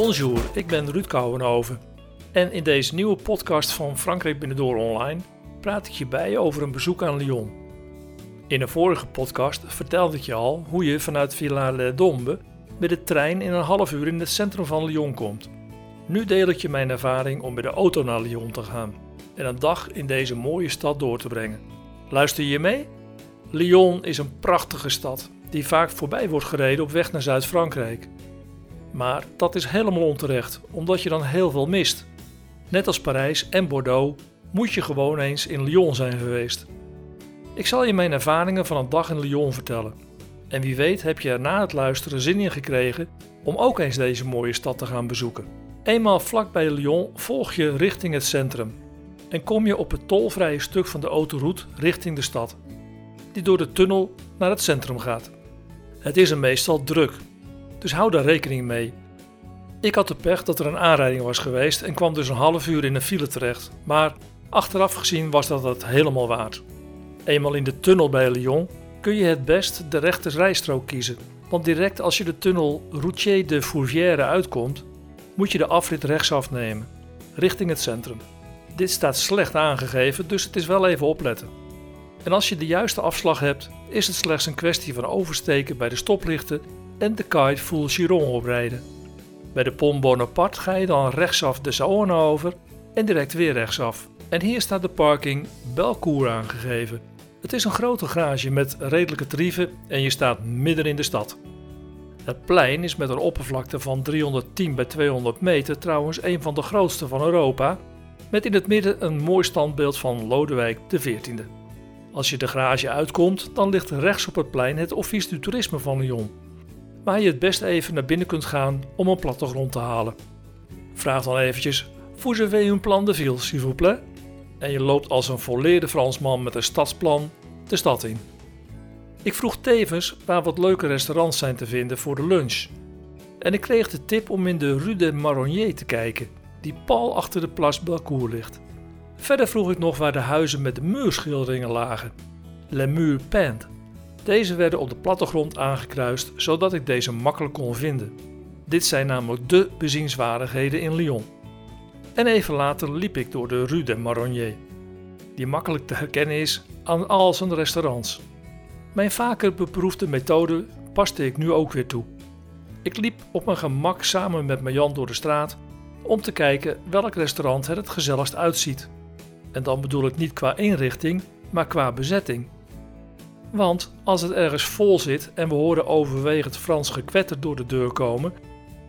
Bonjour, ik ben Ruud Kouwenhoven. En in deze nieuwe podcast van Frankrijk Binnendoor Online praat ik je bij over een bezoek aan Lyon. In een vorige podcast vertelde ik je al hoe je vanuit Villars-les-Dombes met de trein in een half uur in het centrum van Lyon komt. Nu deel ik je mijn ervaring om met de auto naar Lyon te gaan en een dag in deze mooie stad door te brengen. Luister je mee? Lyon is een prachtige stad die vaak voorbij wordt gereden op weg naar Zuid-Frankrijk. Maar dat is helemaal onterecht, omdat je dan heel veel mist. Net als Parijs en Bordeaux moet je gewoon eens in Lyon zijn geweest. Ik zal je mijn ervaringen van een dag in Lyon vertellen. En wie weet heb je er na het luisteren zin in gekregen om ook eens deze mooie stad te gaan bezoeken. Eenmaal vlak bij Lyon volg je richting het centrum en kom je op het tolvrije stuk van de autoroute richting de stad, die door de tunnel naar het centrum gaat. Het is er meestal druk, dus hou daar rekening mee. Ik had de pech dat er een aanrijding was geweest en kwam dus een half uur in een file terecht, maar achteraf gezien was dat het helemaal waard. Eenmaal in de tunnel bij Lyon kun je het best de rechte rijstrook kiezen, want direct als je de tunnel Routier de Fourvière uitkomt, moet je de afrit rechtsaf nemen, richting het centrum. Dit staat slecht aangegeven, dus het is wel even opletten. En als je de juiste afslag hebt, is het slechts een kwestie van oversteken bij de stoplichten en de Kite Full Chiron oprijden. Bij de Pont Bonaparte ga je dan rechtsaf de Saône over en direct weer rechtsaf. En hier staat de parking Belcourt aangegeven. Het is een grote garage met redelijke tarieven en je staat midden in de stad. Het plein is met een oppervlakte van 310 bij 200 meter trouwens een van de grootste van Europa, met in het midden een mooi standbeeld van Lodewijk XIV. Als je de garage uitkomt, dan ligt rechts op het plein het Office du Tourisme van Lyon, waar je het best even naar binnen kunt gaan om een plattegrond te halen. Vraag dan eventjes, vous avez un plan de ville, s'il vous plaît? En je loopt als een volleerde Fransman met een stadsplan de stad in. Ik vroeg tevens waar wat leuke restaurants zijn te vinden voor de lunch. En ik kreeg de tip om in de Rue des Marronniers te kijken, die pal achter de Place Belcourt ligt. Verder vroeg ik nog waar de huizen met de muurschilderingen lagen. Les murs peints. Deze werden op de plattegrond aangekruist zodat ik deze makkelijk kon vinden. Dit zijn namelijk de bezienswaardigheden in Lyon. En even later liep ik door de Rue des Marronniers, die makkelijk te herkennen is aan al zijn restaurants. Mijn vaker beproefde methode paste ik nu ook weer toe. Ik liep op mijn gemak samen met Marjan door de straat om te kijken welk restaurant er het gezelligst uitziet. En dan bedoel ik niet qua inrichting, maar qua bezetting. Want als het ergens vol zit en we horen overwegend Frans gekwetter door de deur komen,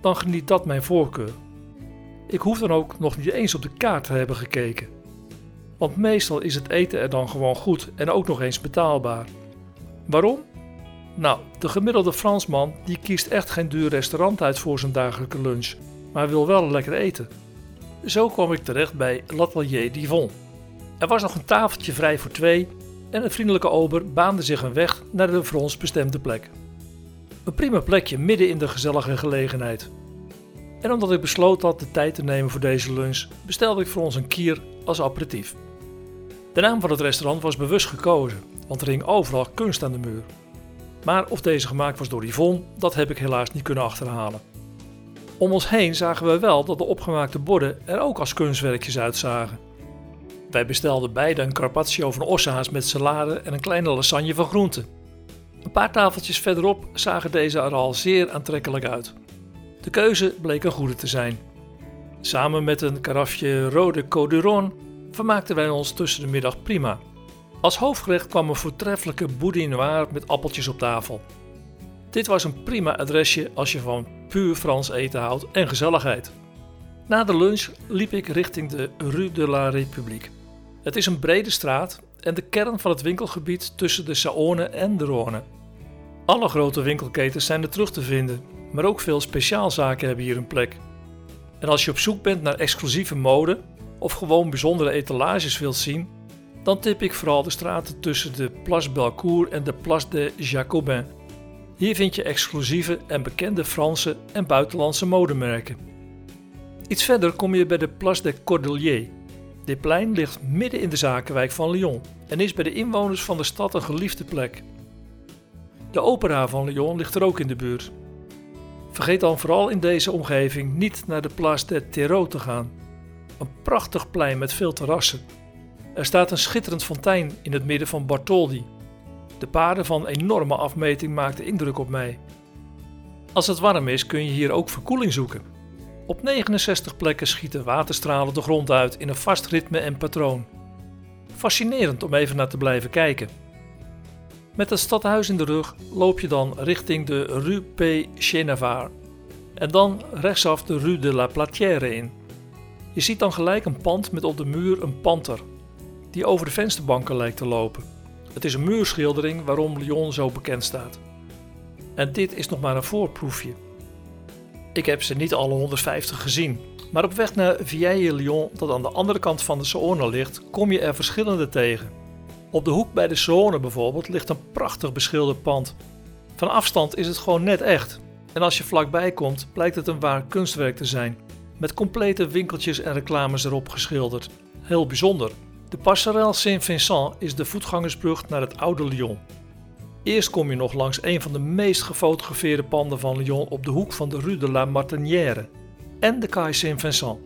dan geniet dat mijn voorkeur. Ik hoef dan ook nog niet eens op de kaart te hebben gekeken. Want meestal is het eten er dan gewoon goed en ook nog eens betaalbaar. Waarom? Nou, de gemiddelde Fransman die kiest echt geen duur restaurant uit voor zijn dagelijke lunch, maar wil wel lekker eten. Zo kwam ik terecht bij L'Atelier d'Yvon. Er was nog een tafeltje vrij voor twee en een vriendelijke ober baande zich een weg naar de voor ons bestemde plek. Een prima plekje midden in de gezellige gelegenheid. En omdat ik besloot had de tijd te nemen voor deze lunch, bestelde ik voor ons een kier als aperitief. De naam van het restaurant was bewust gekozen, want er hing overal kunst aan de muur. Maar of deze gemaakt was door Yvonne, dat heb ik helaas niet kunnen achterhalen. Om ons heen zagen we wel dat de opgemaakte borden er ook als kunstwerkjes uitzagen. Wij bestelden beide een carpaccio van ossehaas met salade en een kleine lasagne van groenten. Een paar tafeltjes verderop zagen deze er al zeer aantrekkelijk uit. De keuze bleek een goede te zijn. Samen met een karafje rode Coduron vermaakten wij ons tussen de middag prima. Als hoofdgerecht kwam een voortreffelijke boudin noir met appeltjes op tafel. Dit was een prima adresje als je van puur Frans eten houdt en gezelligheid. Na de lunch liep ik richting de Rue de la République. Het is een brede straat en de kern van het winkelgebied tussen de Saône en de Rhône. Alle grote winkelketens zijn er terug te vinden, maar ook veel speciaalzaken hebben hier een plek. En als je op zoek bent naar exclusieve mode of gewoon bijzondere etalages wilt zien, dan tip ik vooral de straten tussen de Place Belcourt en de Place des Jacobins. Hier vind je exclusieve en bekende Franse en buitenlandse modemerken. Iets verder kom je bij de Place des Cordeliers. Dit plein ligt midden in de zakenwijk van Lyon en is bij de inwoners van de stad een geliefde plek. De opera van Lyon ligt er ook in de buurt. Vergeet dan vooral in deze omgeving niet naar de Place des Terreaux te gaan. Een prachtig plein met veel terrassen. Er staat een schitterend fontein in het midden van Bartholdi. De paden van enorme afmeting maakten indruk op mij. Als het warm is kun je hier ook verkoeling zoeken. Op 69 plekken schieten waterstralen de grond uit in een vast ritme en patroon. Fascinerend om even naar te blijven kijken. Met het stadhuis in de rug loop je dan richting de Rue P. Chenavard en dan rechtsaf de Rue de la Platière in. Je ziet dan gelijk een pand met op de muur een panter, die over de vensterbanken lijkt te lopen. Het is een muurschildering waarom Lyon zo bekend staat. En dit is nog maar een voorproefje. Ik heb ze niet alle 150 gezien, maar op weg naar Vieille-Lyon, dat aan de andere kant van de Saône ligt, kom je er verschillende tegen. Op de hoek bij de Saône bijvoorbeeld ligt een prachtig beschilderd pand. Van afstand is het gewoon net echt. En als je vlakbij komt, blijkt het een waar kunstwerk te zijn, met complete winkeltjes en reclames erop geschilderd. Heel bijzonder. De Passerelle Saint-Vincent is de voetgangersbrug naar het oude Lyon. Eerst kom je nog langs een van de meest gefotografeerde panden van Lyon op de hoek van de Rue de la Martinière en de Caille Saint-Vincent.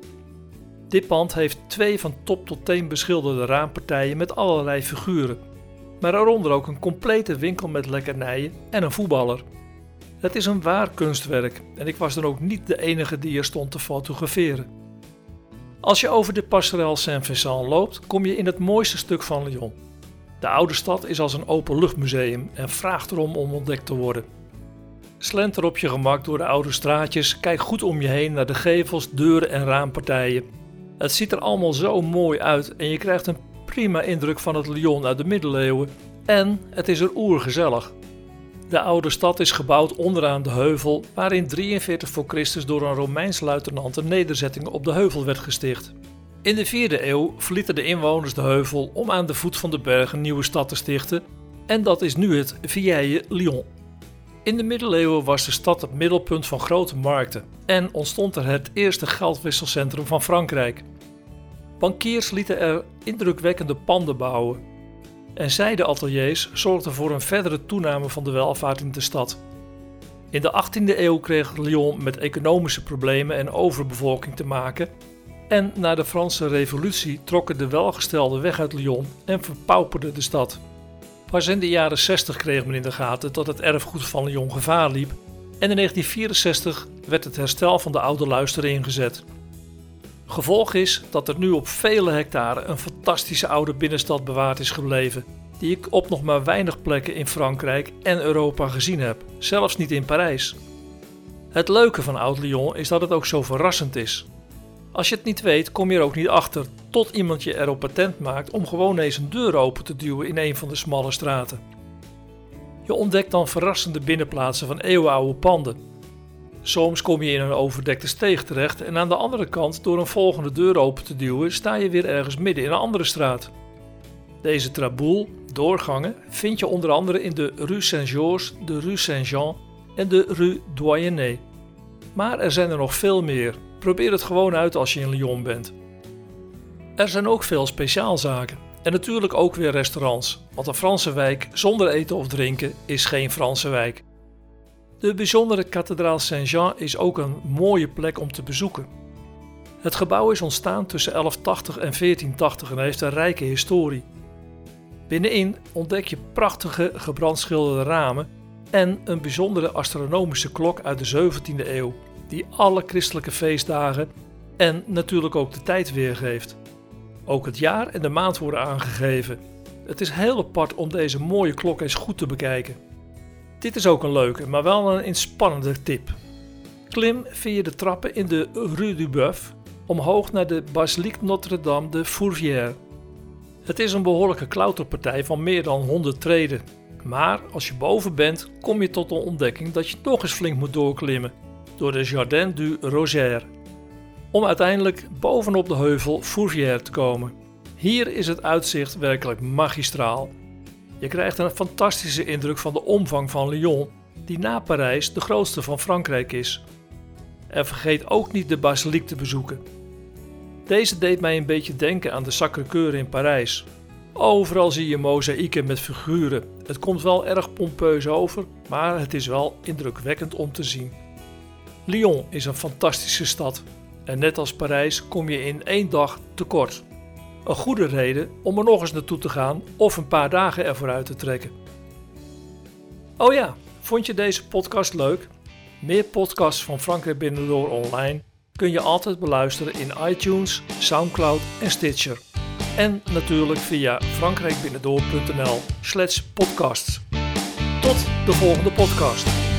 Dit pand heeft twee van top tot teen beschilderde raampartijen met allerlei figuren, maar daaronder ook een complete winkel met lekkernijen en een voetballer. Het is een waar kunstwerk en ik was dan ook niet de enige die er stond te fotograferen. Als je over de Passerelle Saint-Vincent loopt, kom je in het mooiste stuk van Lyon. De oude stad is als een openluchtmuseum en vraagt erom om ontdekt te worden. Slenter op je gemak door de oude straatjes, kijk goed om je heen naar de gevels, deuren en raampartijen. Het ziet er allemaal zo mooi uit en je krijgt een prima indruk van het Lyon uit de middeleeuwen. En het is er oergezellig. De oude stad is gebouwd onderaan de heuvel, waar in 43 voor Christus door een Romeins luitenant een nederzetting op de heuvel werd gesticht. In de 4e eeuw verlieten de inwoners de heuvel om aan de voet van de berg een nieuwe stad te stichten, en dat is nu het Vieille-Lyon. In de middeleeuwen was de stad het middelpunt van grote markten en ontstond er het eerste geldwisselcentrum van Frankrijk. Bankiers lieten er indrukwekkende panden bouwen en zijdeateliers zorgden voor een verdere toename van de welvaart in de stad. In de 18e eeuw kreeg Lyon met economische problemen en overbevolking te maken en na de Franse Revolutie trokken de welgestelden weg uit Lyon en verpauperde de stad. Pas in de jaren 60 kreeg men in de gaten dat het erfgoed van Lyon gevaar liep en in 1964 werd het herstel van de oude luister ingezet. Gevolg is dat er nu op vele hectare een fantastische oude binnenstad bewaard is gebleven, die ik op nog maar weinig plekken in Frankrijk en Europa gezien heb, zelfs niet in Parijs. Het leuke van Oud-Lyon is dat het ook zo verrassend is. Als je het niet weet, kom je er ook niet achter tot iemand je erop patent maakt om gewoon eens een deur open te duwen in een van de smalle straten. Je ontdekt dan verrassende binnenplaatsen van eeuwenoude panden. Soms kom je in een overdekte steeg terecht en aan de andere kant, door een volgende deur open te duwen, sta je weer ergens midden in een andere straat. Deze traboel, doorgangen, vind je onder andere in de Rue Saint-Georges, de Rue Saint-Jean en de Rue Doyenné. Maar er zijn er nog veel meer. Probeer het gewoon uit als je in Lyon bent. Er zijn ook veel speciaalzaken. En natuurlijk ook weer restaurants, want een Franse wijk zonder eten of drinken is geen Franse wijk. De bijzondere kathedraal Saint-Jean is ook een mooie plek om te bezoeken. Het gebouw is ontstaan tussen 1180 en 1480 en heeft een rijke historie. Binnenin ontdek je prachtige gebrandschilderde ramen en een bijzondere astronomische klok uit de 17e eeuw, die alle christelijke feestdagen en natuurlijk ook de tijd weergeeft. Ook het jaar en de maand worden aangegeven. Het is heel apart om deze mooie klok eens goed te bekijken. Dit is ook een leuke, maar wel een inspannende tip. Klim via de trappen in de Rue du Boeuf omhoog naar de Basilique Notre-Dame de Fourvière. Het is een behoorlijke klauterpartij van meer dan 100 treden. Maar als je boven bent, kom je tot de ontdekking dat je nog eens flink moet doorklimmen door de Jardin du Roger om uiteindelijk bovenop de heuvel Fourvière te komen. Hier is het uitzicht werkelijk magistraal. Je krijgt een fantastische indruk van de omvang van Lyon, die na Parijs de grootste van Frankrijk is. En vergeet ook niet de basiliek te bezoeken. Deze deed mij een beetje denken aan de Sacré-Cœur in Parijs. Overal zie je mozaïeken met figuren. Het komt wel erg pompeus over, maar het is wel indrukwekkend om te zien. Lyon is een fantastische stad en net als Parijs kom je in één dag tekort. Een goede reden om er nog eens naartoe te gaan of een paar dagen ervoor uit te trekken. Oh ja, vond je deze podcast leuk? Meer podcasts van Frankrijk Binnendoor online kun je altijd beluisteren in iTunes, Soundcloud en Stitcher. En natuurlijk via frankrijkbinnendoor.nl slash podcasts. Tot de volgende podcast.